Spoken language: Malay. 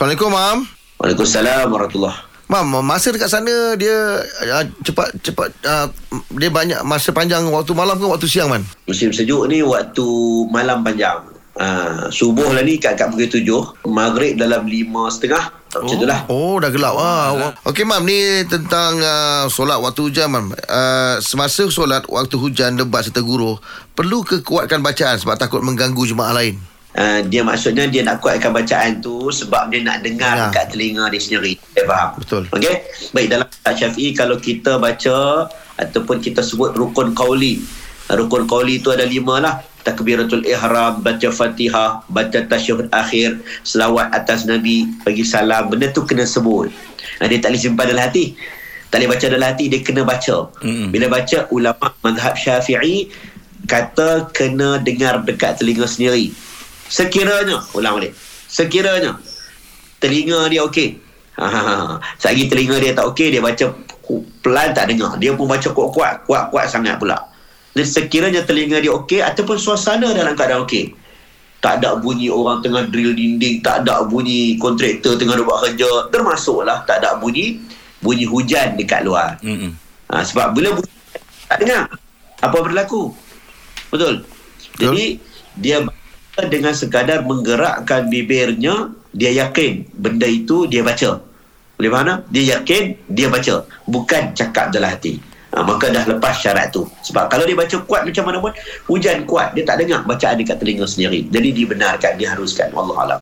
Assalamualaikum, Mam. Waalaikumsalam warahmatullahi Mam, masa dekat sana dia uh, cepat cepat uh, dia banyak masa panjang waktu malam ke waktu siang man? Musim sejuk ni waktu malam panjang. Uh, subuh lah ni kat, kat pukul tujuh. Maghrib dalam lima setengah. Oh. Macam lah. Oh, dah gelap ah. Okey mam, ni tentang uh, solat waktu hujan mam. Uh, semasa solat waktu hujan lebat serta guruh, perlu kekuatkan bacaan sebab takut mengganggu jemaah lain. Uh, dia maksudnya dia nak kuatkan bacaan tu sebab dia nak dengar Ya. kat telinga dia sendiri. Dia faham? Betul. Okey. Baik dalam kitab Syafi'i kalau kita baca ataupun kita sebut rukun qauli. Rukun qauli tu ada lima lah. Takbiratul ihram, baca Fatihah, baca tasyahud akhir, selawat atas Nabi, bagi salam. Benda tu kena sebut. Ah, Dia tak boleh simpan dalam hati. Tak boleh baca dalam hati, dia kena baca. Mm-mm. Bila baca ulama mazhab Syafi'i kata kena dengar dekat telinga sendiri. Sekiranya, ulang balik. Sekiranya telinga dia okey. Ha ha ha. Selagi telinga dia tak okey, dia baca pelan tak dengar. Dia pun baca kuat-kuat, kuat-kuat sangat pula. Dan sekiranya telinga dia okey ataupun suasana dalam keadaan okey. Tak ada bunyi orang tengah drill dinding, tak ada bunyi kontraktor tengah buat kerja, termasuklah tak ada bunyi bunyi hujan dekat luar. Ha, sebab bila bunyi tak dengar apa berlaku. Betul. Jadi dia dengan sekadar menggerakkan bibirnya dia yakin benda itu dia baca. Boleh tak? Dia yakin dia baca, bukan cakap dalam hati. Ha, maka dah lepas syarat tu. Sebab kalau dia baca kuat macam mana pun, hujan kuat, dia tak dengar bacaan dekat telinga sendiri. Jadi dibenarkan, diharuskan. Allah Alam.